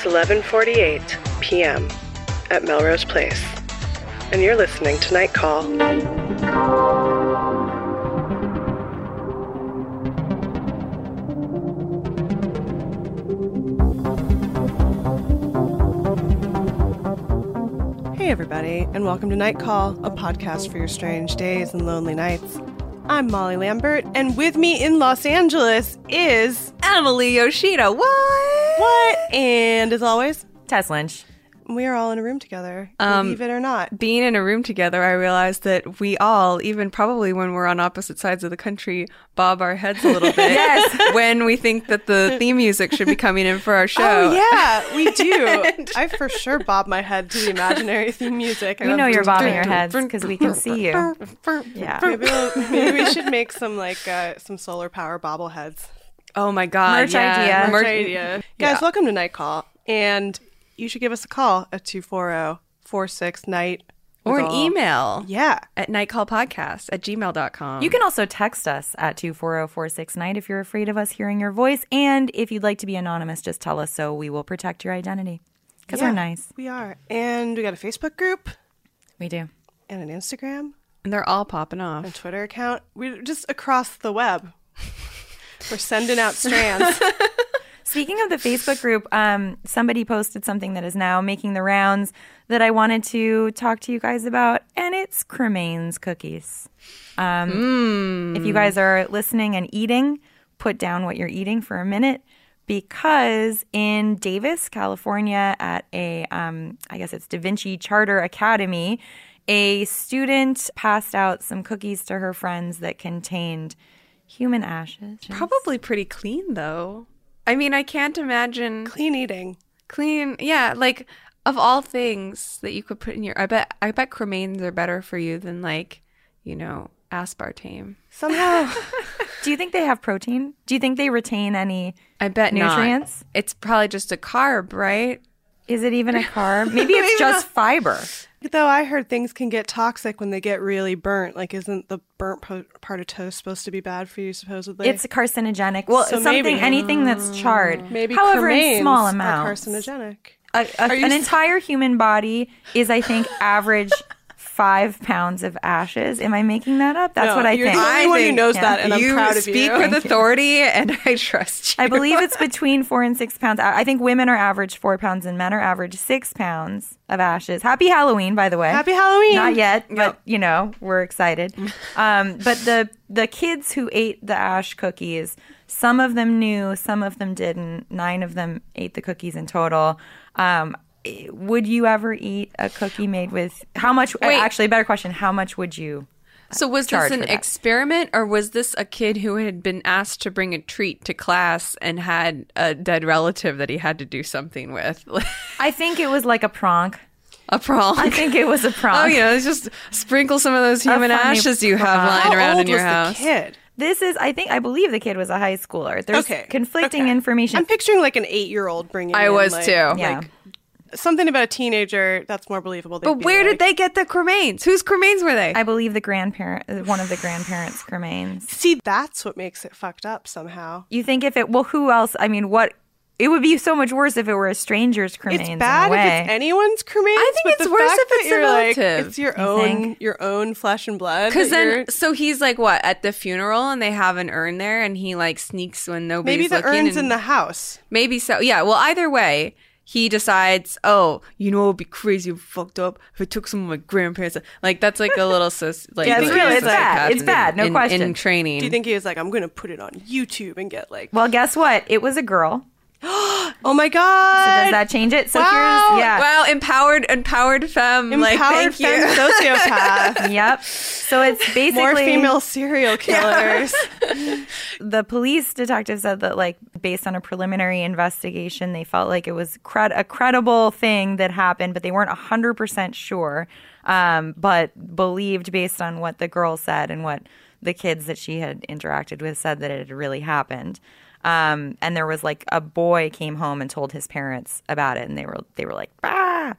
It's 11:48 p.m. at Melrose Place, and you're listening to Night Call. Hey everybody, and welcome to Night Call, a podcast for your strange days and lonely nights. I'm Molly Lambert, and with me in Los Angeles is Emily Yoshida. What? what? And as always, Tess Lynch. We are all in a room together, Um, believe it or not. Being in a room together, I realized that we all, even probably when we're on opposite sides of the country, bob our heads a little bit. yes. When we think that the theme music should be coming in for our show. Oh yeah, we do. I for sure bob my head to the imaginary theme music. We know you're bobbing your heads because we can see you. Yeah. Maybe, we'll, maybe we should make some like uh, some solar power bobbleheads. Oh my God. Merch yeah. idea. Merch Merch- idea. Guys, Yeah. welcome to Night Call. And you should give us a call at 240 46 night. Or an email Yeah. at nightcallpodcast at gmail.com. You can also text us at 240469 if you're afraid of us hearing your voice. And if you'd like to be anonymous, just tell us so we will protect your identity. Because Yeah, we're nice. We are. And we got a Facebook group We do. and an Instagram And they're all popping and A Twitter account. We're just across the web. We're sending out strands. Speaking of the Facebook group, um, somebody posted something that is now making the rounds that I wanted to talk to you guys about, and it's cremains cookies. Um, If you guys are listening and eating, put down what you're eating for a minute because in Davis, California, at a, um, I guess it's Da Vinci Charter Academy, a student passed out some cookies to her friends that contained human ashes. Probably pretty clean though. I mean, I can't imagine Clean eating. clean. Yeah, like of all things that you could put in your, I bet, I bet cremains are better for you than like, you know, aspartame. Somehow. Do you think they have protein? Do you think they retain any I bet nutrients? not. It's probably just a carb, right? Is it even a carb? Maybe it's just fiber. Though I heard things can get toxic when they get really burnt. Like, isn't the burnt po- part of toast supposed to be bad for you, supposedly? It's carcinogenic. Well, So something, maybe- anything that's charred. Maybe however, in cremains small are amounts. carcinogenic. A- a- an entire human body is, I think, average five pounds of ashes. Am I making that up? That's No, what I you're think. the only one who knows yeah. that, and I'm you proud of speak you. with authority, and I trust you. I believe it's between four and six pounds. I I think women are average four pounds and men are average six pounds of ashes. Happy Halloween, by the way. Happy Halloween. Not yet, but you know we're excited. Um, but the the kids who ate the ash cookies, some of them knew, some of them didn't. Nine of them ate the cookies in total. Um, would you ever eat a cookie made with how much? Wait. Actually, a better question: How much would you? So was this an experiment or was this a kid who had been asked to bring a treat to class and had a dead relative that he had to do something with? I think it was like a prank. a prom. I think it was a oh, prank. Oh, you know, just sprinkle some of those human ashes you have prank. lying How around old in your was house. the kid? This is, I think, I believe the kid was a high schooler. There's Okay. conflicting okay. information. I'm picturing like an eight-year-old bringing. I in, was like- too. yeah. Something about a teenager that's more believable. But where did they get the cremains? Whose cremains were they? I believe the grandparent, uh, one of the grandparents' cremains. see? That's what makes it fucked up somehow. You think if it, well, who else? I mean, what? It would be so much worse if it were a stranger's cremains. It's in bad a way. if it's anyone's cremains. I think but it's the worse if it's a you're like, relative. it's your You own, think? your own flesh and blood. Because then, you're- so he's like what at the funeral, and they have an urn there, and he like sneaks when nobody's maybe the looking. urn's and- in the house. Maybe so. Yeah. Well, either way, he decides, oh, you know, it'd be crazy and fucked up if I took some of my grandparents. Like that's like a little sus. Like Yeah, it's like, really- it's bad. It's in- bad. No in, question. In training. Do you think he was like, I'm going to put it on YouTube and get like, Well, guess what? It was a girl. oh my So god, does that change it? So Wow. here's yeah. Wow, empowered, empowered femme. like, empowered thank you. femme sociopath, Yep. So it's basically more female serial killers. the police detective said that like based on a preliminary investigation they felt like it was cred- a credible thing that happened but they weren't 100% sure um, but believed based on what the girl said and what the kids that she had interacted with said that it had really happened um, and there was like a boy came home and told his parents about it and they were they were like bah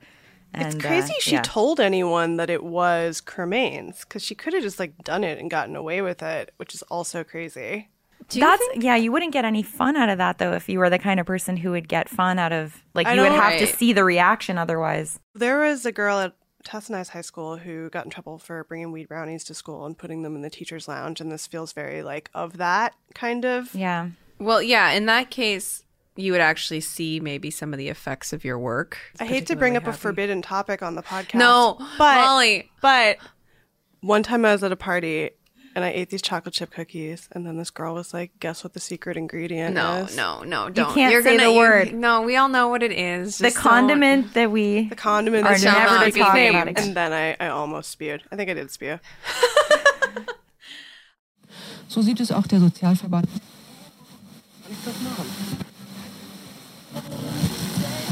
It's And, uh, crazy she yeah. told anyone that it was cremains because she could have just like done it and gotten away with it, which is also crazy. That's yeah. You wouldn't get any fun out of that though if you were the kind of person who would get fun out of like I you would don't- have to see the reaction otherwise. There was a girl at Tess and I's high school who got in trouble for bringing weed brownies to school and putting them in the teacher's lounge, and this feels very like of that kind of. Yeah. Well, yeah. In that case, you would actually see maybe some of the effects of your work. I hate to bring up a forbidden topic on the podcast. No, but Molly. but one time I was at a party and I ate these chocolate chip cookies, and then this girl was like, "Guess what the secret ingredient No, is?" no, no, don't. You can't You're say gonna, the you- word. no, we all know what it is. The Just don't- condiment that we The condiment Are that never to be talk about again. And then I, I almost spewed. I think I did spew. So sieht es auch der Sozialverband.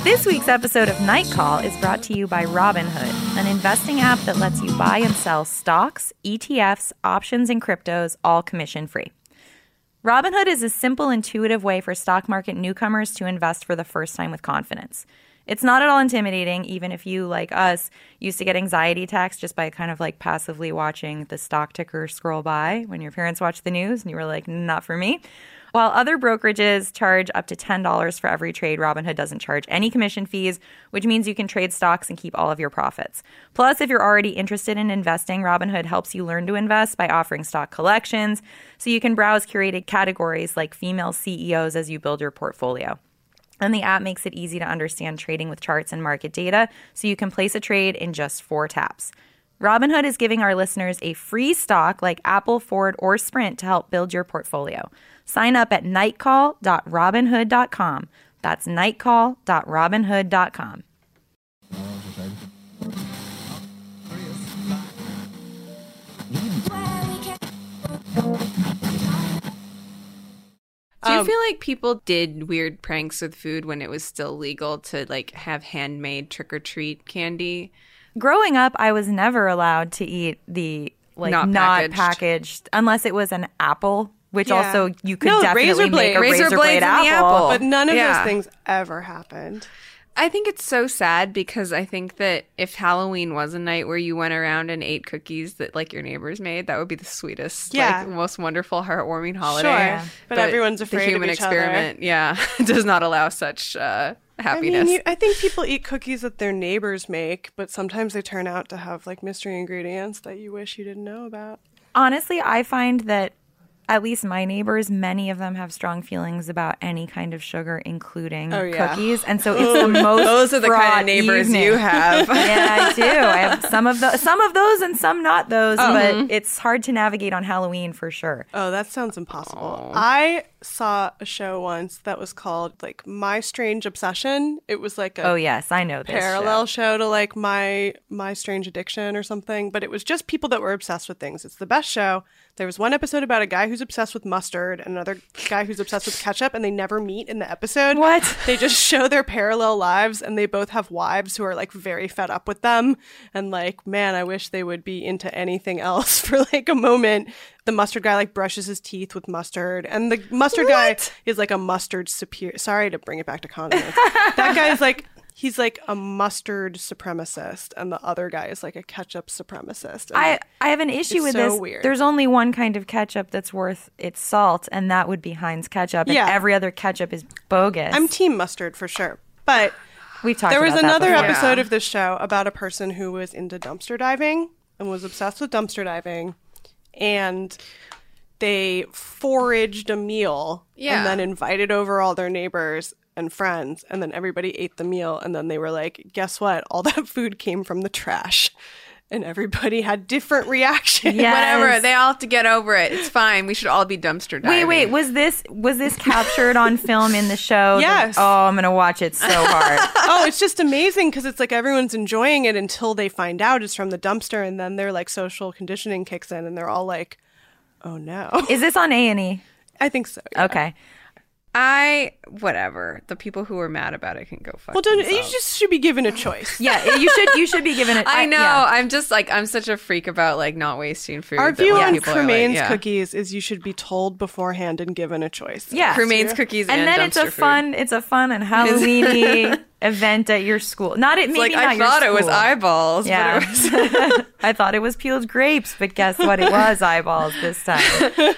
This week's episode of Night Call is brought to you by Robinhood, an investing app that lets you buy and sell stocks, ETFs, options, and cryptos all commission free. Robinhood is a simple, intuitive way for stock market newcomers to invest for the first time with confidence. It's not at all intimidating, even if you, like us, used to get anxiety attacks just by kind of like passively watching the stock ticker scroll by when your parents watched the news and you were like, not for me. While other brokerages charge up to $10 for every trade, Robinhood doesn't charge any commission fees, which means you can trade stocks and keep all of your profits. Plus, if you're already interested in investing, Robinhood helps you learn to invest by offering stock collections so you can browse curated categories like female CEOs as you build your portfolio. And the app makes it easy to understand trading with charts and market data so you can place a trade in just four taps. Robinhood is giving our listeners a free stock like Apple, Ford, or Sprint to help build your portfolio. Sign up at nightcall.robinhood.com. That's nightcall.robinhood.com. Do you Um, feel like people did weird pranks with food when it was still legal to like have handmade trick or treat candy? Growing up, I was never allowed to eat the like Not not, packaged. packaged. unless it was an apple, which Yeah. also you could No, definitely razor make a Razor razor, blades blade in the apple. apple. But none of Yeah. those things ever happened. I think it's so sad because I think that if Halloween was a night where you went around and ate cookies that like your neighbors made, that would be the sweetest, Yeah. like most wonderful, heartwarming holiday. Sure. But everyone's afraid the of human each other. experiment, yeah, does not allow such uh, I mean, you, I think people eat cookies that their neighbors make, but sometimes they turn out to have like mystery ingredients that you wish you didn't know about. Honestly, I find that at least my neighbors, many of them have strong feelings about any kind of sugar, including Oh, yeah. cookies, and so it's the most. Those are the kind of neighbors evening. you have. yeah, I do. I have some of the some of those and some not those, Oh. but it's hard to navigate on Halloween for sure. Oh, that sounds impossible. I saw a show once that was called like My Strange Obsession. It was like a Oh yes, I know this parallel show. show. to like my my strange addiction or something but it was just people that were obsessed with things it's the best show there was one episode about a guy who's obsessed with mustard and another guy who's obsessed with ketchup and they never meet in the episode What? they just show their parallel lives and they both have wives who are like very fed up with them and like man i wish they would be into anything else for like a moment the mustard guy like brushes his teeth with mustard and the mustard guy is like a mustard superior sorry to bring it back to condiments that guy's like he's like a mustard supremacist and the other guy is like a ketchup supremacist And, I, like, I have an issue It's with so this. weird. There's only one kind of ketchup that's worth its salt, and that would be Heinz ketchup. And Yeah. every other ketchup is bogus. i'm team mustard for sure but We've talked there was another episode of this show about a person who was into dumpster diving and was obsessed with dumpster diving and they foraged a meal Yeah. and then invited over all their neighbors and friends and then everybody ate the meal and then they were like guess what all that food came from the trash and everybody had different reactions Yes. Whatever. They all have to get over it. It's fine. We should all be dumpster diving. Wait, wait. Was this was this captured on film in the show? Yes. Oh, I'm gonna watch it so hard. oh, it's just amazing because it's like everyone's enjoying it until they find out it's from the dumpster, and then their like social conditioning kicks in, and they're all like, "Oh no." Is this on A and E? I think so. yeah. Okay. I whatever. The people who are mad about it can go fuck. Well, don't, you just should be given a choice. Yeah, you should you should be given it. I know. yeah. I'm just like I'm such a freak about like not wasting food. Our that, view like, on people are like, cremains yeah. cookies is you should be told beforehand and given a choice. Yeah. cremains cookies, and, and then it's a food. fun it's a fun and Halloweeny event at your school. Not it maybe Like not I your thought it was eyeballs. Yeah. But it was I thought it was peeled grapes, but guess what? It was eyeballs this time.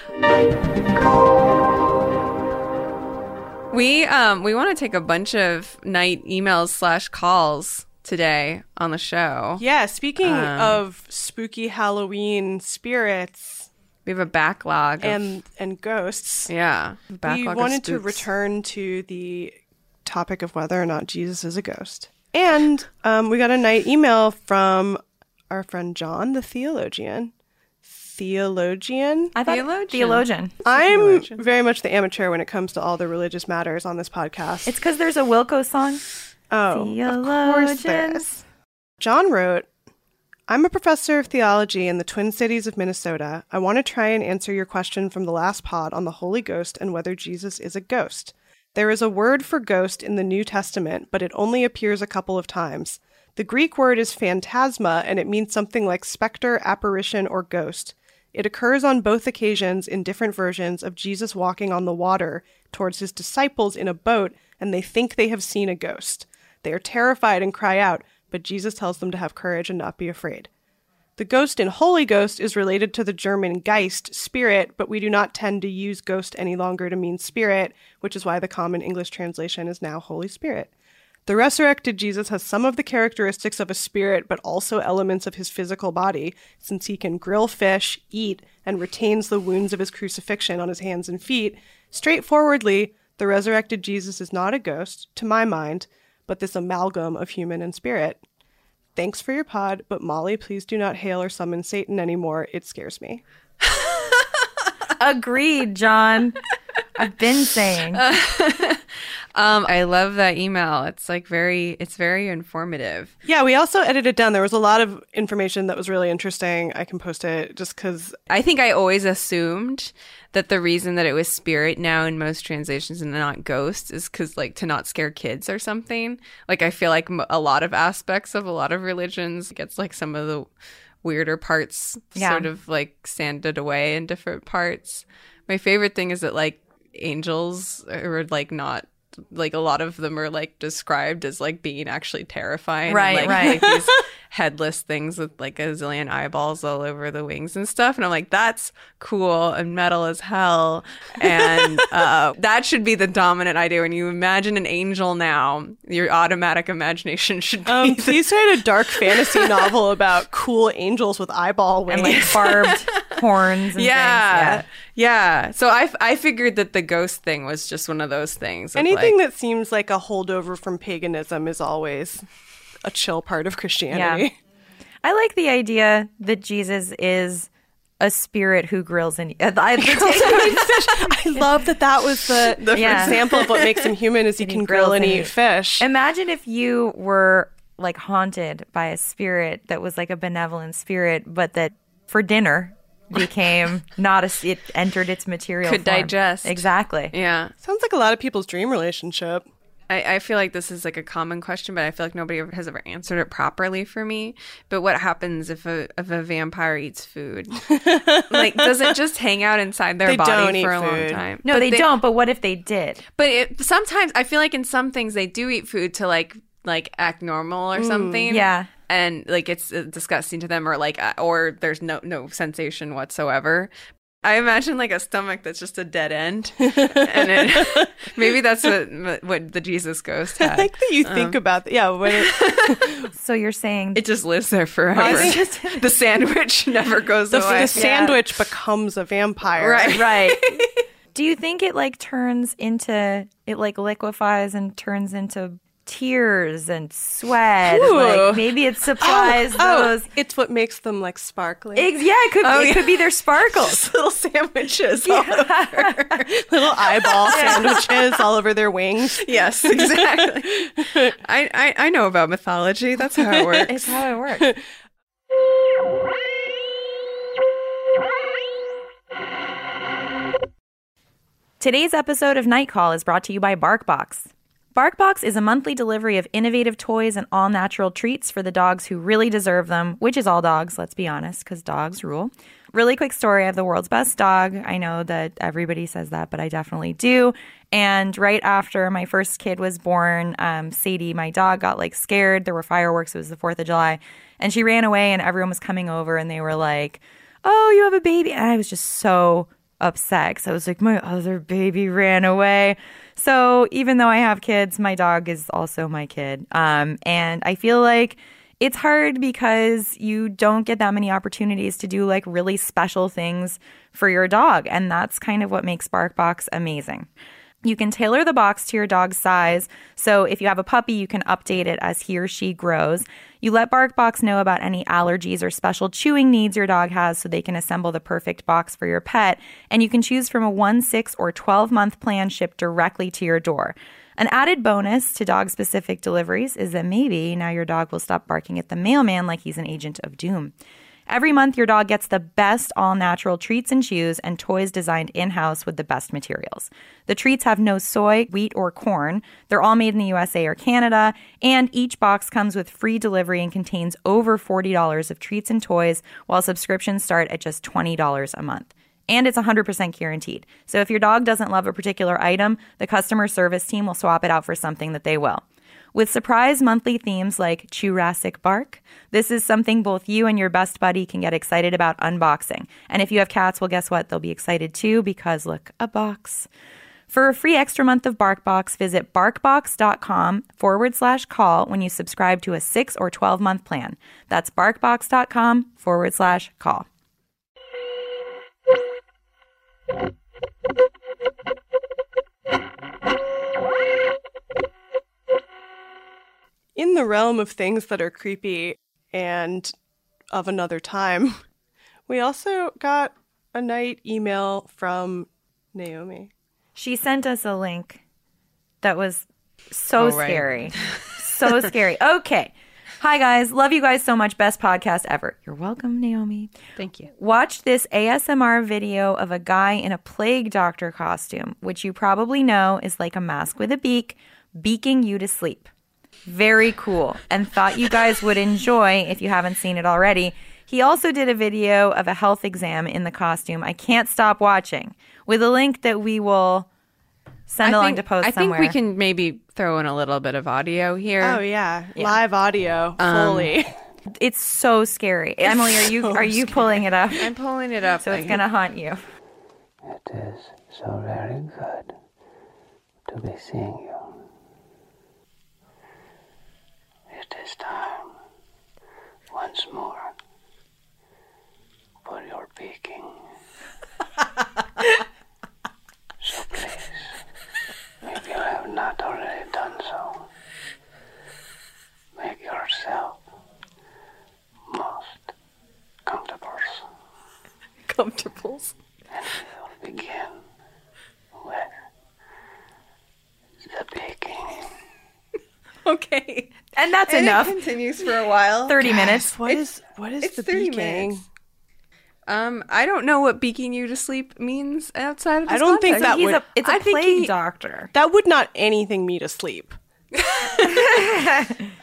We um we want to take a bunch of night emails slash calls today on the show. Yeah. Speaking Um, of spooky Halloween spirits We have a backlog of, and and ghosts, yeah. we Backlog of wanted to return to the topic of whether or not Jesus is a ghost. And um, we got a night email from our friend John, the theologian. Theologian? I thought Theologian. theologian. I'm very much the amateur when it comes to all the religious matters on this podcast. It's because there's a Wilco song. oh, of course there theologians. is. John wrote, I'm a professor of theology in the Twin Cities of Minnesota. I want to try and answer your question from the last pod on the Holy Ghost and whether Jesus is a ghost. There is a word for ghost in the New Testament, but it only appears a couple of times. The Greek word is phantasma, and it means something like specter, apparition, or ghost. It occurs on both occasions in different versions of Jesus walking on the water towards his disciples in a boat, and they think they have seen a ghost. They are terrified and cry out, but Jesus tells them to have courage and not be afraid. The ghost in Holy Ghost is related to the German Geist, spirit, but we do not tend to use ghost any longer to mean spirit, which is why the common English translation is now Holy Spirit. The resurrected Jesus has some of the characteristics of a spirit, but also elements of his physical body, since he can grill fish, eat, and retains the wounds of his crucifixion on his hands and feet. Straightforwardly, the resurrected Jesus is not a ghost, to my mind, but this amalgam of human and spirit. Thanks for your pod, but Molly, please do not hail or summon Satan anymore. It scares me. Agreed, John. I've been saying. Um I love that email. It's like very it's very informative. Yeah, we also edited down. There was a lot of information that was really interesting. I can post it just because. I think I always assumed that the reason that it was spirit now in most translations and not ghost is because like to not scare kids or something. Like I feel like m- a lot of aspects of a lot of religions gets like some of the weirder parts Yeah. sort of like sanded away in different parts. My favorite thing is that like angels are like not like a lot of them are like described as like being actually terrifying. Right, like, right. Like these headless things with like a zillion eyeballs all over the wings and stuff. And I'm like, that's cool and metal as hell. And uh, that should be the dominant idea. When you imagine an angel now, your automatic imagination should be. Um, the- please write a dark fantasy novel about cool angels with eyeball wings. and like barbed horns and yeah. things. yeah. So I, I figured that the ghost thing was just one of those things. of, Anything like- that seems like a holdover from paganism is always a chill part of Christianity. I like the idea that Jesus is a spirit who grills and uh, I, the I love that that was the, the Yeah. example of what makes him human is he he can grills grill and and eat eat. fish. Imagine if you were like haunted by a spirit that was like a benevolent spirit, but that for dinner became not a. It entered its material. Could form. digest. exactly. Yeah. Sounds like a lot of people's dream relationship. I, I feel like this is like a common question, but I feel like nobody ever- has ever answered it properly for me. But what happens if a if a vampire eats food? like, does it just hang out inside their They don't body eat for a long food. time? No, But they, don't. But what if they did? But it, sometimes I feel like in some things they do eat food to like like act normal or hmm. something. yeah. And like it's uh, disgusting to them, or like uh, or there's no no sensation whatsoever. I imagine like a stomach that's just a dead end, and it, maybe that's what what the Jesus ghost has. I like that you think about that. Yeah, when it, So you're saying It just lives there forever. I the sandwich never goes the, away. the sandwich becomes a vampire. Right. right. Do you think it like turns into it like liquefies and turns into tears and sweat? Ooh. Like maybe it oh, supplies Oh, those. it's what makes them like sparkling. Ex- yeah, it could. Oh, it yeah. could be their sparkles. little sandwiches. all over. Little eyeball sandwiches all over their wings. yes, exactly. I, I I know about mythology. That's how it works. It's how it works. Today's episode of Night Call is brought to you by BarkBox. BarkBox is a monthly delivery of innovative toys and all natural treats for the dogs who really deserve them, which is all dogs, let's be honest, because dogs rule. Really quick story have the world's best dog. I know that everybody says that, but I definitely do. And right after my first kid was born, um, Sadie, my dog, got like scared. There were fireworks. It was the 4th of July. And she ran away, and everyone was coming over, and they were like, Oh, you have a baby. And I was just so upset because I was like, my other baby ran away. So even though I have kids, my dog is also my kid. Um, and I feel like it's hard because you don't get that many opportunities to do like really special things for your dog. And that's kind of what makes BarkBox amazing. You can tailor the box to your dog's size. So if you have a puppy, you can update it as he or she grows. You let BarkBox know about any allergies or special chewing needs your dog has so they can assemble the perfect box for your pet. And you can choose from a 1, 6, or 12 month plan shipped directly to your door. An added bonus to dog specific deliveries is that maybe now your dog will stop barking at the mailman like he's an agent of doom. Every month, your dog gets the best all natural treats and chews and toys designed in house with the best materials. The treats have no soy, wheat, or corn. They're all made in the USA or Canada, and each box comes with free delivery and contains over $40 of treats and toys, while subscriptions start at just $20 a month. And it's 100% guaranteed. So if your dog doesn't love a particular item, the customer service team will swap it out for something that they will. With surprise monthly themes like Jurassic Bark, this is something both you and your best buddy can get excited about unboxing. And if you have cats, well, guess what? They'll be excited too because look, a box. For a free extra month of BarkBox, visit barkbox.com forward slash call when you subscribe to a 6 or 12 month plan. That's barkbox.com forward slash call. In the realm of things that are creepy and of another time, we also got a night email from Naomi. She sent us a link that was so Oh, right. scary. so scary. Okay. Hi, guys. Love you guys so much. Best podcast ever. You're welcome, Naomi. Thank you. Watch this ASMR video of a guy in a plague doctor costume, which you probably know is like a mask with a beak, beaking you to sleep. Very cool, and thought you guys would enjoy if you haven't seen it already. He also did a video of a health exam in the costume. I can't stop watching with a link that we will send I along think, to post I think we can maybe throw in a little bit of audio here. Oh yeah, live audio um, fully. It's so scary. Emily, are you so are you pulling it up? I'm pulling it up. So it's gonna haunt you. It is so very good to be seeing you. It is time once more for your peeking. so please, if you have not already done so, make yourself most comfortable. comfortables. And we will begin with the peeking. Okay. And that's And enough. It continues for a while. Thirty minutes. What is what is it's the 30 beaking? minutes. Um, I don't know what beaking you to sleep means outside of this I don't think that He's would a it's a I think plague he- doctor. that would not anything me to sleep.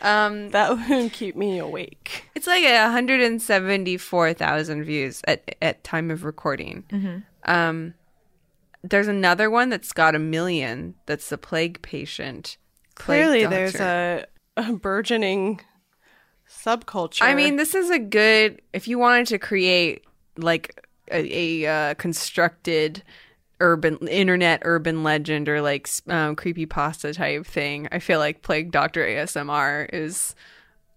Um, That would keep me awake. it's like a 174,000 views at at time of recording. Mm-hmm. Um, there's another one that's got a million. That's the plague patient. plague Clearly, there's a, a burgeoning subculture. I mean, this is a good if you wanted to create like a, a uh, constructed urban internet urban legend or like um, creepy pasta type thing. I feel like Plague Doctor ASMR is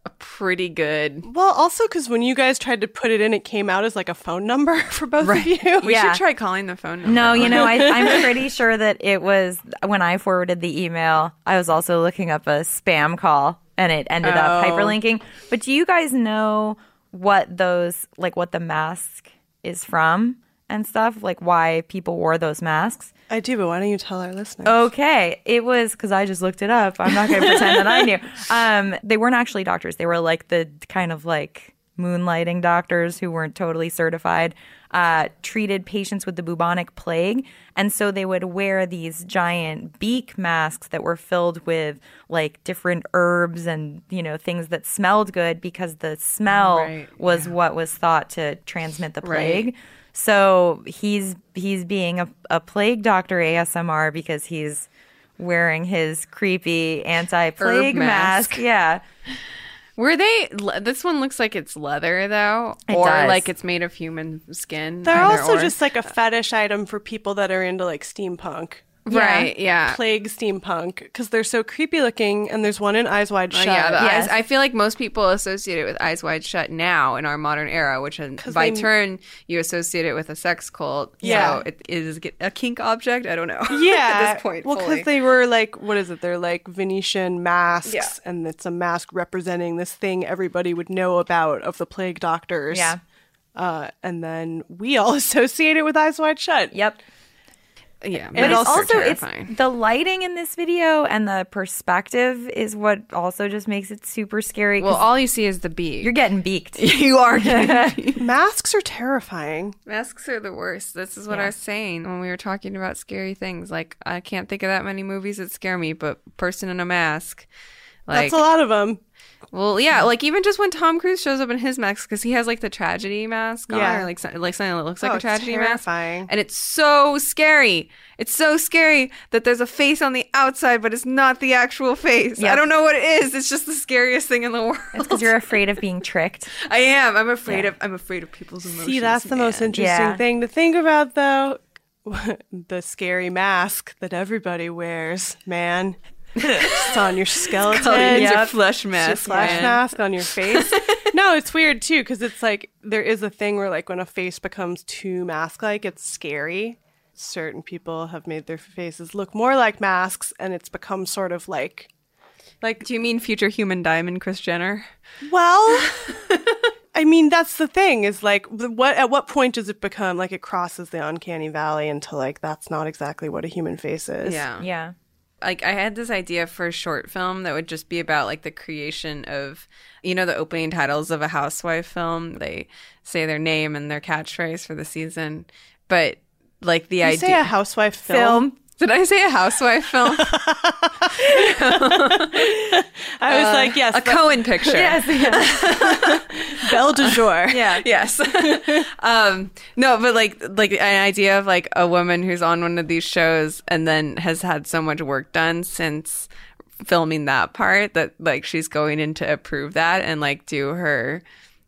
a pretty good. well, also because when you guys tried to put it in, it came out as like a phone number for both of you. We Yeah. should try calling the phone number. No, you know, I, I'm pretty sure that it was when I forwarded the email. I was also looking up a spam call, and it ended up Oh. hyperlinking. But do you guys know what those like what the mask is from and stuff? Like why people wore those masks? I do, but why don't you tell our listeners? Okay, it was because I just looked it up. I'm not going to pretend that I knew. Um, they weren't actually doctors. They were like the kind of like moonlighting doctors who weren't totally certified. Uh, treated patients with the bubonic plague, and so they would wear these giant beak masks that were filled with like different herbs and you know things that smelled good because the smell Right, was what was thought to transmit the Right. Plague. So he's he's being a, a plague doctor ASMR because he's wearing his creepy anti-plague mask. mask. Yeah. Were they? This one looks like it's leather though, It or does. like it's made of human skin. They're also or. just like a fetish item for people that are into like steampunk. Right. Yeah. Plague steampunk because they're so creepy looking, and there's one in Eyes Wide Oh, Shut. yeah, the Yes. eyes, I feel like most people associate it with Eyes Wide Shut now in our modern era, which by they- turn you associate it with a sex cult. Yeah. so it is a kink object. I don't know. Yeah, at this point, well, because they were like, what is it? They're like Venetian masks, Yeah. and it's a mask representing this thing everybody would know about of the plague doctors. Yeah. uh, and then we all associate it with Eyes Wide Shut. Yep. Yeah, But but But it's it's also also it's terrifying. the lighting in this video and the perspective is what also just makes it super scary. well, all you see is the beak. you're getting beaked. you are getting Masks are terrifying. Masks are the worst. This is what Yeah. I was saying when we were talking about scary things. Like I can't think of that many movies that scare me, but person in a mask. Like, That's a lot of them. Well, yeah, like even just when Tom Cruise shows up in his mask because he has like the tragedy mask on, or like some- like something that looks like Oh, a it's tragedy terrifying. mask, and it's so scary. It's so scary that there's a face on the outside, but it's not the actual face. I don't know what it is. It's just the scariest thing in the world. It's because you're afraid of being tricked. I am. I'm afraid Yeah. of. I'm afraid of people's emotions. See, that's the most interesting Yeah. thing to think about, though. the scary mask that everybody wears, man. Just on your skeleton. It's your Yep. flesh It's your flesh man. mask on your face. no, it's weird too because it's like there is a thing where like when a face becomes too mask-like, it's scary. Certain people have made their faces look more like masks, and it's become sort of like, like Do you mean future human diamond, Kris Jenner? well. I mean, that's the thing is like, what at what point does it become like it crosses the uncanny valley into like that's not exactly what a human face is? Yeah. Yeah. Like I had this idea for a short film that would just be about like the creation of, you know, the opening titles of a housewife film. They say their name and their catchphrase for the season, but like the idea. say a housewife film. Film. Did I say a housewife film? I was like, yes, a Cohen picture. yes, yes. Belle de jour. yeah. yes. um, no, but like like an idea of like a woman who's on one of these shows and then has had so much work done since filming that part that like she's going in to approve that and like do her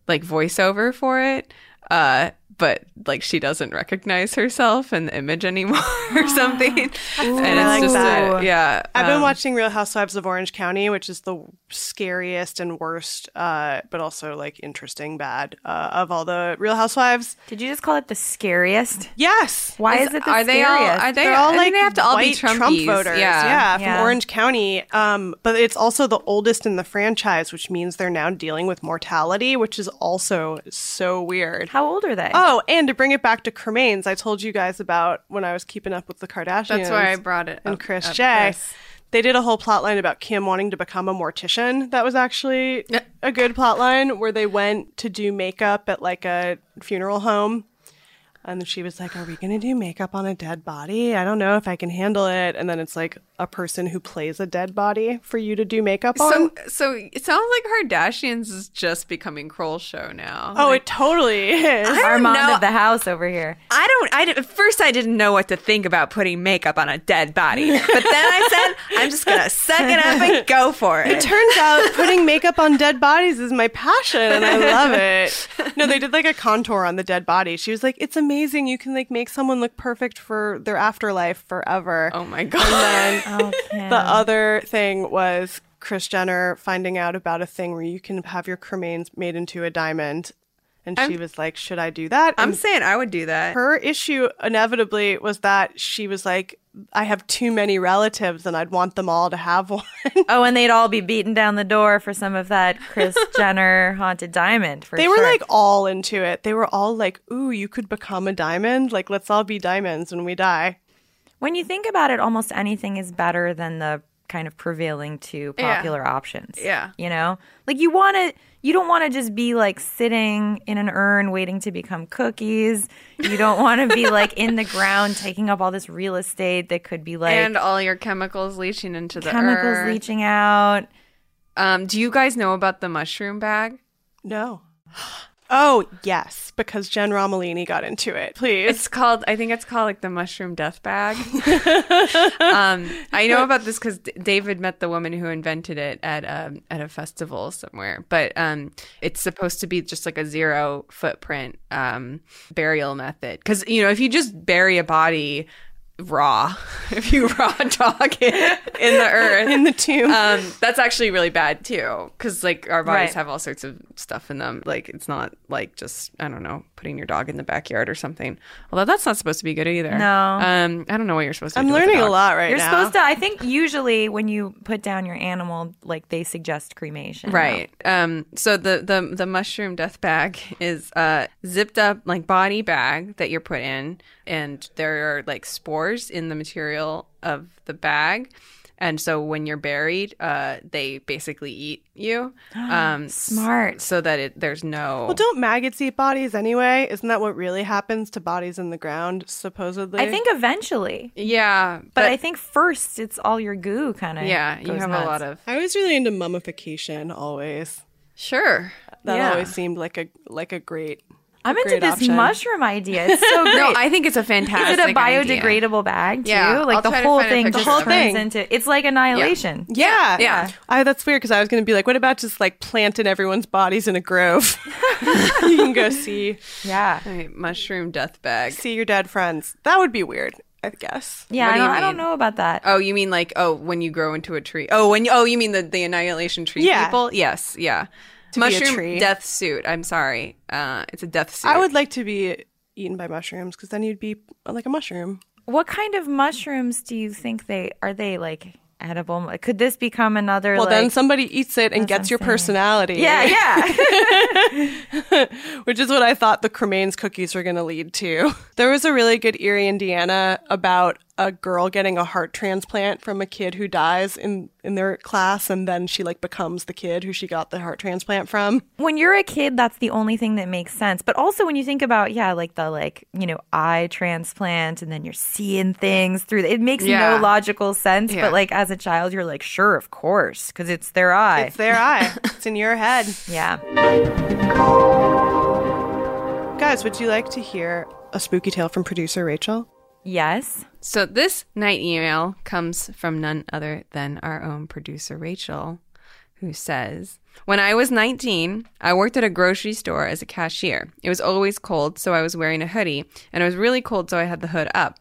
like voiceover for it. Uh but like she doesn't recognize herself in the image anymore or something. and I like just a- that. yeah. I've been um, watching Real Housewives of Orange County, which is the scariest and worst, uh, but also like interesting bad uh, of all the Real Housewives. Did you just call it the scariest? Yes. Why is, it the are they all are they They're all I like they have to all be white Trump voters, Yeah. yeah, from Yeah. Orange County. Um, but it's also the oldest in the franchise, which means they're now dealing with mortality, which is also so weird. How old are they? Oh, Oh, and to bring it back to cremains, I told you guys about when I was keeping up with the Kardashians. That's why I brought it and up- Chris up, J. Chris. They did a whole plot line about Kim wanting to become a mortician. That was actually a good plot line where they went to do makeup at like a funeral home. And she was like, Are we going to do makeup on a dead body? I don't know if I can handle it. And then it's like a person who plays a dead body for you to do makeup on. So, so it sounds like Kardashians is just becoming Kroll's show now. oh, it totally is. Armand know. of the house over here. I don't. I at first I didn't know what to think about putting makeup on a dead body, but then I said I'm just gonna suck it up and go for It it. turns out putting makeup on dead bodies is my passion and I love it. No, they did like a contour on the dead body. She was like, "It's amazing. You can like make someone look perfect for their afterlife forever." Oh my god! And then Oh, Kim. the other thing was Kris Jenner finding out about a thing where you can have your cremains made into a diamond. And she was like, "Should I do that?" I'm saying I would do that. her issue inevitably was that she was like, "I have too many relatives and I'd want them all to have one." Oh, and they'd all be beating down the door for some of that Kris Jenner haunted diamond. For they sure. were like all into it. They were all like, "Ooh, you could become a diamond. Like, let's all be diamonds when we die." when you think about it, almost anything is better than the kind of prevailing to Yeah. popular options. Yeah. you know, like you want to. You don't want to just be like sitting in an urn waiting to become cookies. You don't want to be like in the ground taking up all this real estate that could be like and all your chemicals leaching into the chemicals earth. leaching out. Um, do you guys know about the mushroom bag? No. Oh yes, because Jen Romolini got into it. Please. It's called. I think it's called like the mushroom death bag. um, I know about this because David met the woman who invented it at um, at a festival somewhere. But um, it's supposed to be just like a zero footprint um, burial method. Because you know, if you just bury a body raw, if you raw dog it in the earth, in the tomb. um, that's actually really bad too, because like our bodies Right. have all sorts of stuff in them. Like it's not like just I don't know putting your dog in the backyard or something. Although that's not supposed to be good either. No. um, I don't know what you're supposed to. I'm learning a lot right You're now. supposed to. I think usually when you put down your animal, like they suggest cremation. Right. Um, so the, the the mushroom death bag is a zipped up like body bag that you're put in, and there are like spores in the material of the bag. And so when you're buried, uh, they basically eat you. Um, Smart. so that it there's no well, don't maggots eat bodies anyway? Isn't that what really happens to bodies in the ground? Supposedly. I think eventually, yeah, but, I think first it's all your goo kind of. yeah, you have a lot of I was really into mummification. Always. sure. That yeah. always seemed like a like a great. I'm into this option. mushroom idea. It's so great. No, I think it's a fantastic. Idea. Is it a idea. biodegradable bag too? Yeah, like I'll the whole thing picture just of it. turns thing. into it's like annihilation. Yeah, Yeah. I, that's weird because I was going to be like, what about just like planting everyone's bodies in a grove? you can go see Yeah. Right, mushroom death bag. see your dead friends. That would be weird, I guess. Yeah, What I do you don't, I don't know about that. Oh, you mean like oh when you grow into a tree? Oh, when you, oh you mean the the annihilation tree Yeah. people? Yes, yeah. Be a Mushroom tree. death suit. I'm sorry. Uh, it's a death suit. I would like to be eaten by mushrooms because then you'd be like a mushroom. What kind of mushrooms do you think they are? They like edible? Could this become another? Well, like, then somebody eats it and That's gets your insane. personality. Yeah, yeah. which is what I thought the cremains cookies were going to lead to. There was a really good Eerie, Indiana about a girl getting a heart transplant from a kid who dies in in their class and then she like becomes the kid who she got the heart transplant from. when you're a kid, that's the only thing that makes sense. But also when you think about, yeah, like the like, you know, eye transplant and then you're seeing things through it makes Yeah. no logical sense. Yeah. But like as a child, you're like, sure, of course, because it's their eye. It's their eye. It's in your head. yeah. Guys, would you like to hear a spooky tale from producer Rachel? Yes. So this night email comes from none other than our own producer Rachel, who says, "When I was 19, I worked at a grocery store as a cashier. It was always cold, so I was wearing a hoodie, and it was really cold, so I had the hood up.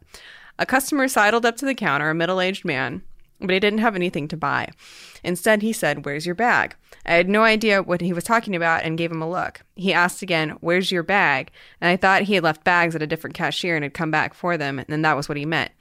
A customer sidled up to the counter, a middle-aged man, but he didn't have anything to buy. Instead, he said, "Where's your bag?" I had no idea what he was talking about and gave him a look. He asked again, Where's your bag? And I thought he had left bags at a different cashier and had come back for them, and then that was what he meant.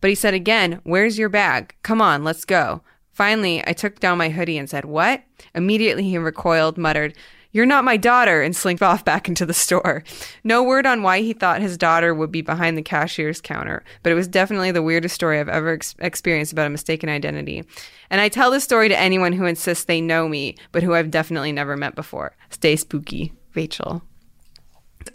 But he said again, Where's your bag? Come on, let's go. Finally, I took down my hoodie and said, What? Immediately he recoiled, muttered, You're not my daughter, and slinked off back into the store. No word on why he thought his daughter would be behind the cashier's counter, but it was definitely the weirdest story I've ever ex- experienced about a mistaken identity. And I tell this story to anyone who insists they know me, but who I've definitely never met before. Stay spooky, Rachel.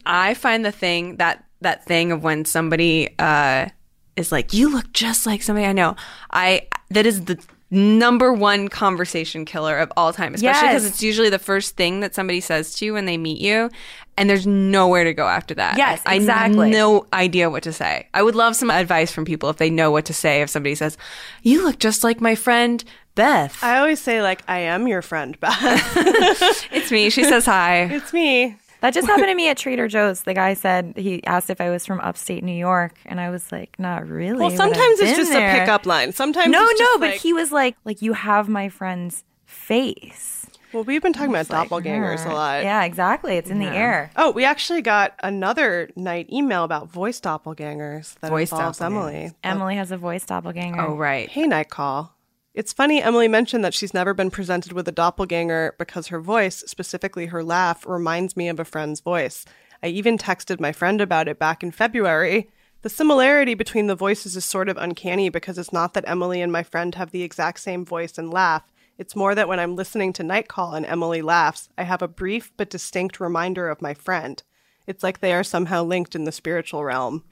I find the thing that that thing of when somebody uh, is like, "You look just like somebody I know." I that is the number one conversation killer of all time, especially because Yes. it's usually the first thing that somebody says to you when they meet you, and there's nowhere to go after that. Yes, I, exactly. I have no idea what to say. I would love some advice from people if they know what to say. If somebody says, "You look just like my friend Beth," I always say like I am your friend, Beth. it's me. She says hi. it's me. That just happened to me at Trader Joe's. The guy said he asked if I was from upstate New York, and I was like, "Not really." Well, sometimes it's just there." a pickup line. Sometimes No, no, but like- he was like, "Like you have my friend's face." Well, we've been talking about Like, doppelgangers a lot. Yeah, exactly. It's in the air. Oh, we actually got another night email about voice doppelgangers that Voice involves doppelgangers. Emily. Emily has a voice doppelganger. Oh right. Hey, Night Call. It's funny, Emily mentioned that she's never been presented with a doppelganger because her voice, specifically her laugh, reminds me of a friend's voice. I even texted my friend about it back in February. The similarity between the voices is sort of uncanny because it's not that Emily and my friend have the exact same voice and laugh. It's more that when I'm listening to Night Call and Emily laughs, I have a brief but distinct reminder of my friend. It's like they are somehow linked in the spiritual realm.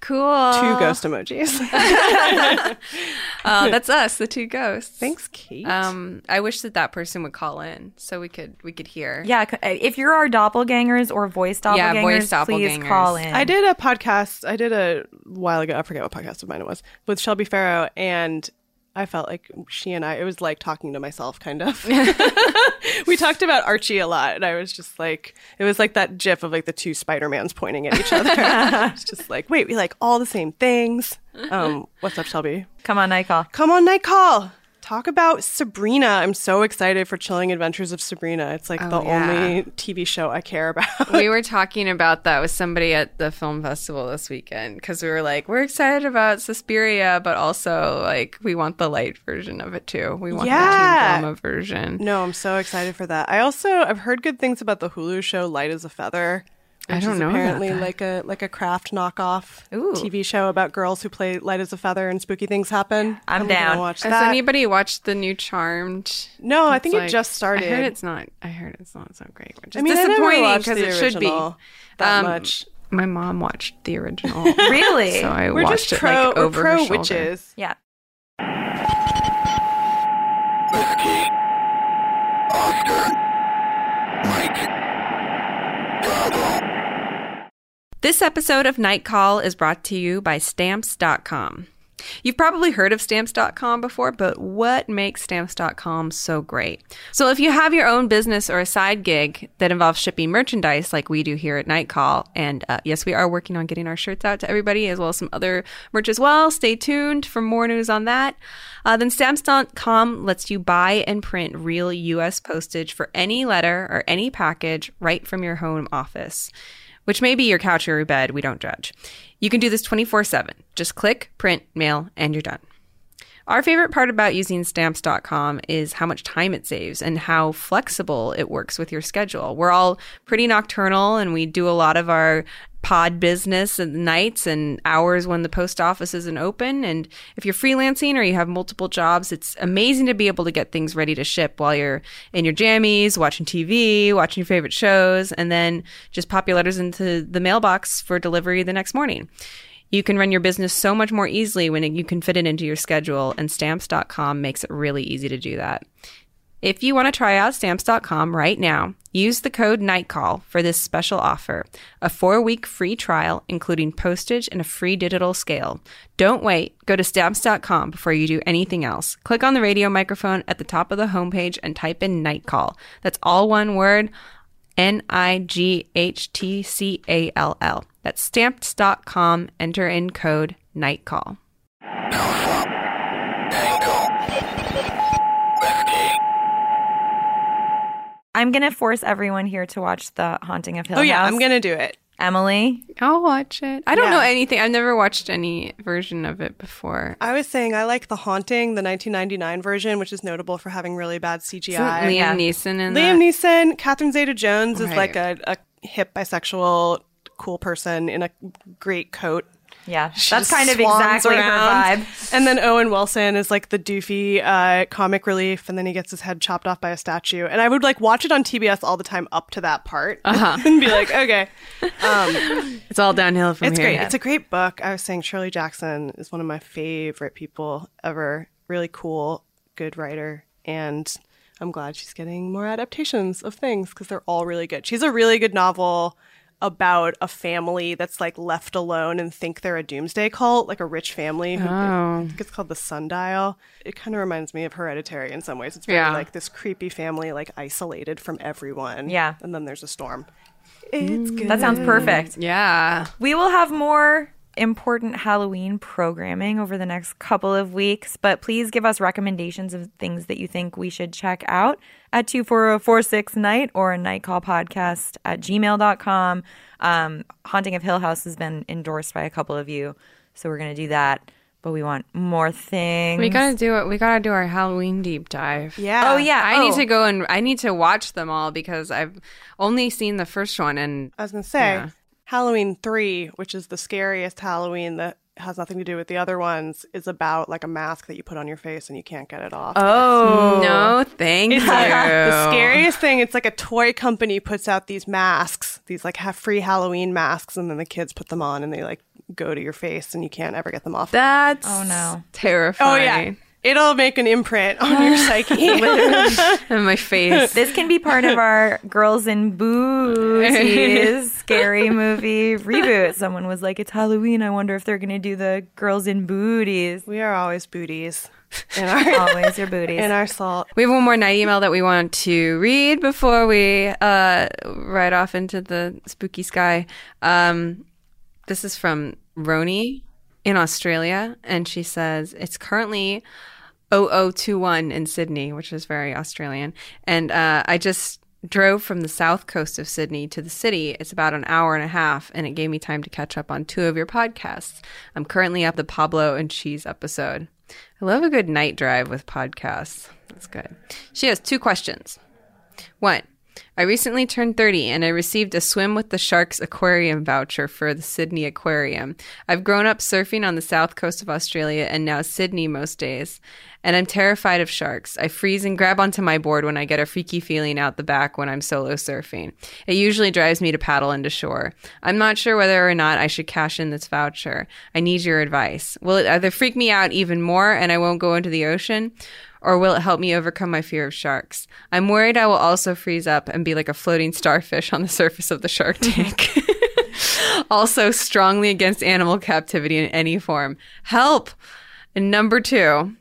Cool. Two ghost emojis. Uh, that's us, the two ghosts. Thanks, Kate. Um, I wish that that person would call in so we could we could hear. Yeah, if you're our doppelgangers or voice doppelgangers, Yeah, voice doppelgangers. please call in. I did a podcast. I did a while ago. I forget what podcast of mine it was with Shelby Farrow, and I felt like she and I. It was like talking to myself, kind of. we talked about Archie a lot, and I was just like, it was like that GIF of like the two Spider Mans pointing at each other. it's just like, wait, we like all the same things. Um, what's up, Shelby? Come on, night call. Come on, Night Call. Talk about Sabrina. I'm so excited for Chilling Adventures of Sabrina. It's like oh, the yeah. only TV show I care about. we were talking about that with somebody at the film festival this weekend because we were like, we're excited about Suspiria, but also like we want the light version of it too. We want Yeah. the teen drama version. No, I'm so excited for that. I also I've heard good things about the Hulu show Light as a Feather. I don't is know Apparently, that. like a like a craft knockoff Ooh. TV show about girls who play light as a feather and spooky things happen. I'm gonna down. Watch Has that. anybody watched the new Charmed? no, I think It's it just started. I heard it's not. I heard it's not so great, which is I mean, disappointing because it should be that Um, much. My mom watched the original, Really? so I We're watched just it pro. like we're over pro her shoulder. witches. Yeah. Whiskey. Oscar. This episode of Night Call is brought to you by Stamps.com. You've probably heard of Stamps.com before, but what makes Stamps.com so great? So, if you have your own business or a side gig that involves shipping merchandise like we do here at Night Call, and uh, yes, we are working on getting our shirts out to everybody as well as some other merch as well. Stay tuned for more news on that. Uh, then Stamps.com lets you buy and print real U.S. postage for any letter or any package right from your home office which may be your couch or your bed. We don't judge. You can do this 24 7. Just click, print, mail, and you're done. Our favorite part about using stamps.com is how much time it saves and how flexible it works with your schedule. We're all pretty nocturnal and we do a lot of our pod business at nights and hours when the post office isn't open. And if you're freelancing or you have multiple jobs, it's amazing to be able to get things ready to ship while you're in your jammies, watching TV, watching your favorite shows, and then just pop your letters into the mailbox for delivery the next morning. You can run your business so much more easily when you can fit it into your schedule, and stamps.com makes it really easy to do that. If you want to try out stamps.com right now, use the code NIGHTCALL for this special offer a four week free trial, including postage and a free digital scale. Don't wait. Go to stamps.com before you do anything else. Click on the radio microphone at the top of the homepage and type in NIGHTCALL. That's all one word N I G H T C A L L. That's stamps.com. Enter in code NIGHTCALL. I'm gonna force everyone here to watch The Haunting of Hill House. Oh yeah, I'm gonna do it. Emily, I'll watch it. I don't Yeah. know anything. I've never watched any version of it before. I was saying I like The Haunting, the 1999 version, which is notable for having really bad Isn't CGI. Liam Yeah. Neeson in Liam that? Neeson, Catherine Zeta-Jones is Right. like a, a hip bisexual cool person in a great coat. Yeah, She that's kind of exactly her around. vibe. And then Owen Wilson is like the doofy uh, comic relief, and then he gets his head chopped off by a statue. And I would like watch it on TBS all the time up to that part, Uh-huh. and be like, okay, It's all downhill from it's here. It's great. It's a great book. I was saying Shirley Jackson is one of my favorite people ever. Really cool, good writer, and I'm glad she's getting more adaptations of things because they're all really good. She's a really good novel about a family that's like left alone and think they're a doomsday cult, like a rich family. Who, I oh. think it's called the Sundial. It kind of reminds me of Hereditary in some ways. It's very Yeah. like this creepy family, like isolated from everyone. Yeah. and then there's a storm. It's mm. good. That sounds perfect. yeah. We will have more important Halloween programming over the next couple of weeks, but please give us recommendations of things that you think we should check out at 24046 night or a night call podcast at gmail.com. Um, Haunting of Hill House has been endorsed by a couple of you, so we're going to do that. But we want more things. We gotta do it. We gotta do our Halloween deep dive. Yeah. Oh, yeah. I need Oh. to go and I need to watch them all because I've only seen the first one and I was gonna say Yeah. Halloween three, which is the scariest Halloween that has nothing to do with the other ones, is about like a mask that you put on your face and you can't get it off. Oh. no, thank you. the scariest thing, it's like a toy company puts out these masks, these like have free Halloween masks, and then the kids put them on and they like go to your face and you can't ever get them off. That's Oh, no. terrifying. oh yeah. It'll make an imprint on your psyche. in my face. This can be part of our Girls in Booties scary movie reboot. Someone was like, It's Halloween. I wonder if they're going to do the Girls in Booties. we are always booties in our Always your booties. in our salt. We have one more night email that we want to read before we uh, ride off into the spooky sky. Um, this is from Roni in Australia, and she says it's currently 0021 in Sydney, which is very Australian. And uh, I just drove from the south coast of Sydney to the city. It's about an hour and a half, and it gave me time to catch up on two of your podcasts. I'm currently at the Pablo and Cheese episode. I love a good night drive with podcasts. That's good. She has two questions. One, I recently turned 30 and I received a swim with the sharks aquarium voucher for the Sydney Aquarium. I've grown up surfing on the south coast of Australia and now Sydney most days. And I'm terrified of sharks. I freeze and grab onto my board when I get a freaky feeling out the back when I'm solo surfing. It usually drives me to paddle into shore. I'm not sure whether or not I should cash in this voucher. I need your advice. Will it either freak me out even more and I won't go into the ocean? Or will it help me overcome my fear of sharks? I'm worried I will also freeze up and be like a floating starfish on the surface of the shark tank. also, strongly against animal captivity in any form. Help! And number two,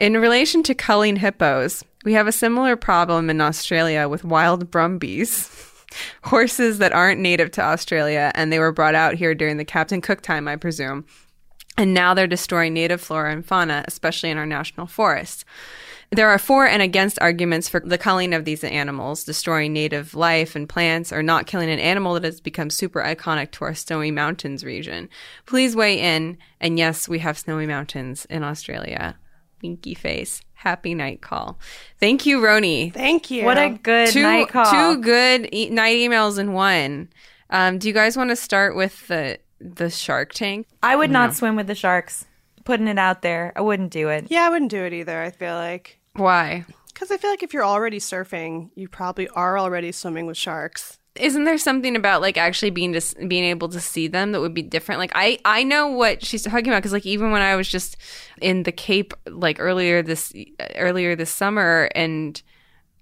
in relation to culling hippos, we have a similar problem in Australia with wild brumbies. Horses that aren't native to Australia, and they were brought out here during the Captain Cook time, I presume. And now they're destroying native flora and fauna, especially in our national forests. There are for and against arguments for the culling of these animals, destroying native life and plants, or not killing an animal that has become super iconic to our snowy mountains region. Please weigh in. And yes, we have snowy mountains in Australia. Winky face. Happy night call. Thank you, Roni. Thank you. what a good Two, night call. two good e- night emails in one. Um, do you guys want to start with the the Shark Tank? I would oh, not swim with the sharks. Putting it out there, I wouldn't do it. Yeah, I wouldn't do it either. I feel like Why? because I feel like if you're already surfing, you probably are already swimming with sharks. Isn't there something about like actually being just being able to see them that would be different? Like I I know what she's talking about because like even when I was just in the Cape like earlier this earlier this summer and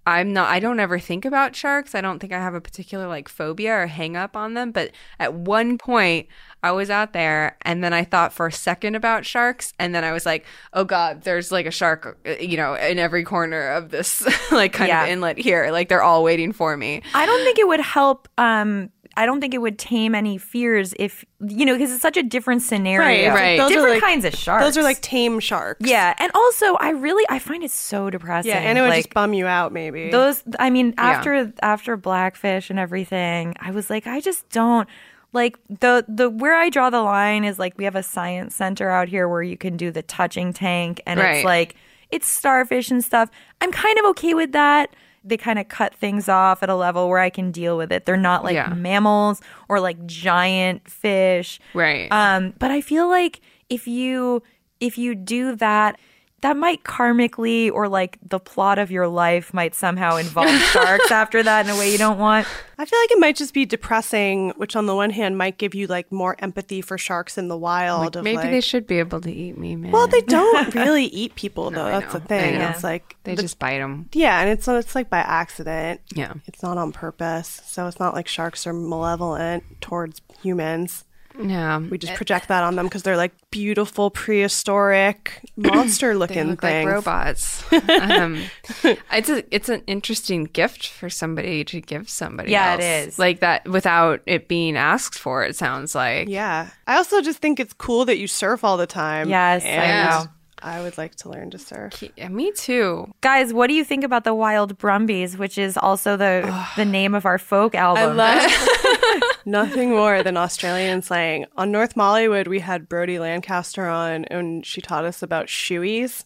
I'm not I don't ever think about sharks. I don't think I have a particular like phobia or hang up on them, but at one point I was out there and then I thought for a second about sharks and then I was like, "Oh god, there's like a shark, you know, in every corner of this like kind Yeah. of inlet here. Like they're all waiting for me." I don't think it would help. Um, I don't think it would tame any fears if you know because it's such a different scenario. right. Those are Different like- kinds of sharks. Those are like tame sharks. yeah, and also I really I find it so depressing. yeah, and it would like, just bum you out maybe. those i mean after after blackfish and everything i was like i just don't like the the where i draw the line is like we have a science center out here where you can do the touching tank and Right. it's like it's starfish and stuff i'm kind of okay with that they kind of cut things off at a level where i can deal with it they're not like Yeah. mammals or like giant fish Right. um, but I feel like if you if you do that, that might karmically or like the plot of your life might somehow involve sharks after that in a way you don't want. I feel like it might just be depressing, which on the one hand might give you like more empathy for sharks in the wild. of, Maybe like- they should be able to eat me, man. Well, they don't really eat people though. I That's the thing. know. It's like they the- just bite them. yeah, and it's it's like by accident. Yeah. It's not on purpose. So it's not like sharks are malevolent towards humans. Yeah, We just project that on them because they're like beautiful prehistoric monster looking look things. like robots. um, it's a it's an interesting gift for somebody to give somebody. Yeah, it else. is. like that without it being asked for. It sounds like Yeah. I also just think it's cool that you surf all the time. Yes, I know. I would like to learn to surf. Yeah, me too. Guys, what do you think about the Wild Brumbies, which is also the the name of our folk album? Nothing more than Australian slang. On North Mollywood, we had Brodie Lancaster on, and she taught us about shoeys,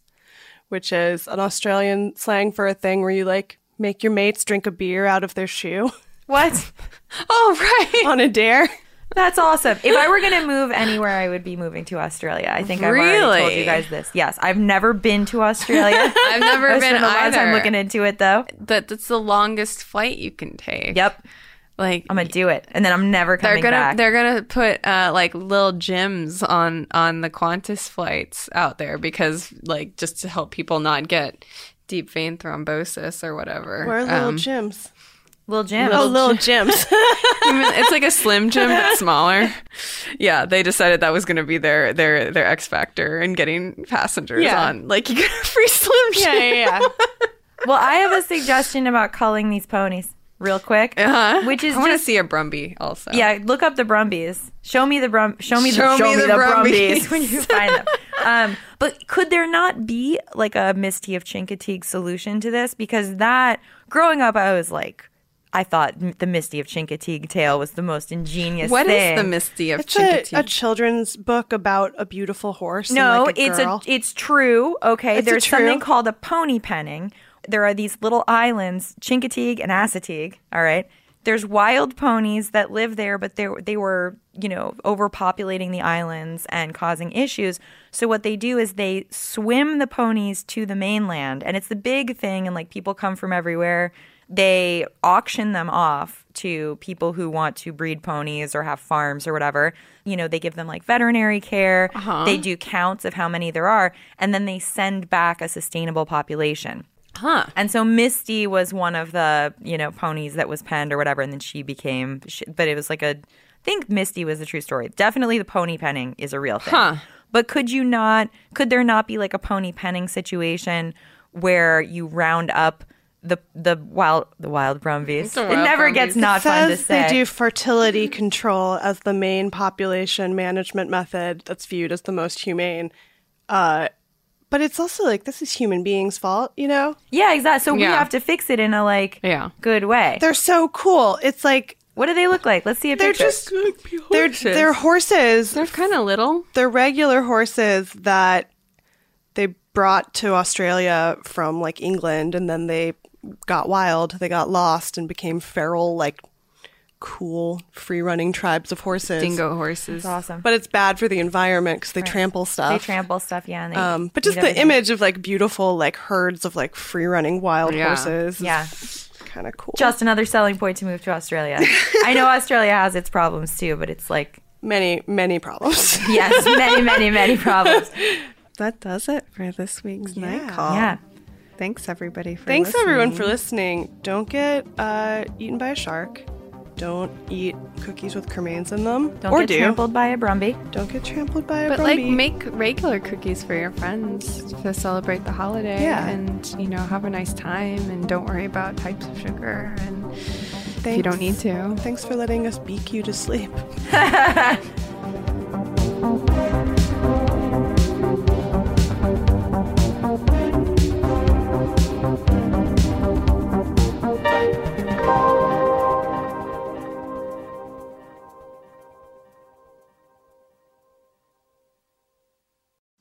which is an Australian slang for a thing where you like make your mates drink a beer out of their shoe what? Oh right. on a dare. That's awesome. If I were going to move anywhere, I would be moving to Australia. I think I've already told you guys this. Yes, I've never been to Australia. I've never I been spent a lot of time looking into it though. That that's the longest flight you can take. Yep. Like I'm gonna do it, and then I'm never coming they're gonna back. they're gonna put uh, like little gyms on on the Qantas flights out there because like just to help people not get deep vein thrombosis or whatever. Where are little Um, gyms? Little Jim. Oh, little gyms. it's like a slim gym but smaller. Yeah, they decided that was going to be their their their X factor in getting passengers Yeah. on. Like you get a free slim gym. yeah, yeah, yeah. Well, I have a suggestion about culling these ponies, real quick. Uh-huh. Which is I want to see a Brumby also. yeah. Look up the Brumbies. Show me the Brum. Show me Show the. Show me the Brumbies. Brumbies when you find them. Um, but could there not be like a Misty of Chincoteague solution to this? Because that growing up, I was like. I thought the Misty of Chincoteague tale was the most ingenious What is thing. the Misty of It's a, Chincoteague? a children's book about a beautiful horse. and, No, like, a it's girl. a it's true. Okay, It's a there's true. something called a pony penning. There are these little islands, Chincoteague and Assateague. All right. There's wild ponies that live there, but they they were you know overpopulating the islands and causing issues. So what they do is they swim the ponies to the mainland, and it's the big thing. And like people come from everywhere. They auction them off to people who want to breed ponies or have farms or whatever. You know, they give them like veterinary care. Uh-huh. They do counts of how many there are, and then they send back a sustainable population. huh. And so Misty was one of the, you know, ponies that was penned or whatever, and then she became, she, but it was like a, I think Misty was the true story. Definitely the pony penning is a real thing. Huh. But could you not, could there not be like a pony penning situation where you round up the the wild the wild Brumbies? The It wild never gets Brumbies. not fun to say. they do fertility control as the main population management method that's viewed as the most humane. Uh, but it's also like this is human beings' fault, you know? Yeah, exactly. So we have to fix it in a like Yeah. good way. They're so cool. It's like what do they look like? Let's see a they're picture. just they're they're horses. They're kind of little. They're regular horses that they brought to Australia from like England and then they got wild, they got lost and became feral like cool free running tribes of horses. Dingo horses. It's awesome. But it's bad for the environment because they Right. trample stuff. They trample stuff, yeah. And they Um, but just the everything. image of like beautiful like herds of like free running wild Yeah. horses. Yeah. Kind of cool. Just another selling point to move to Australia. I know Australia has its problems too, but it's like, many, many problems. yes, many, many, many problems. That does it for this week's night call. Yeah. Thanks everybody for Thanks everyone for listening. listening. Don't get uh, eaten by a shark. Don't eat cookies with cremains in them. Don't or get do. trampled by a brumby. Don't get trampled by a But like make regular cookies for your friends to celebrate the holiday Yeah. and you know have a nice time and don't worry about types of sugar and if you don't need to. Thanks for letting us beak you to sleep.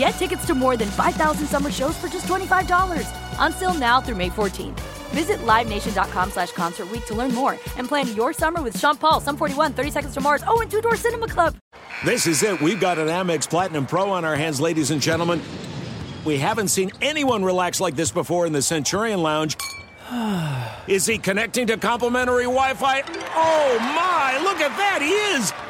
Get tickets to more than 5,000 summer shows for just $25. On sale now through May 14th. Visit LiveNation.com slash Concert Week to learn more and plan your summer with Sean Paul, Sum 41, 30 Seconds to Mars, oh, and Two Door Cinema Club. This is it. We've got an Amex Platinum Pro on our hands, ladies and gentlemen. We haven't seen anyone relax like this before in the Centurion Lounge. Is he connecting to complimentary Wi Fi? Oh my, look at that, he is!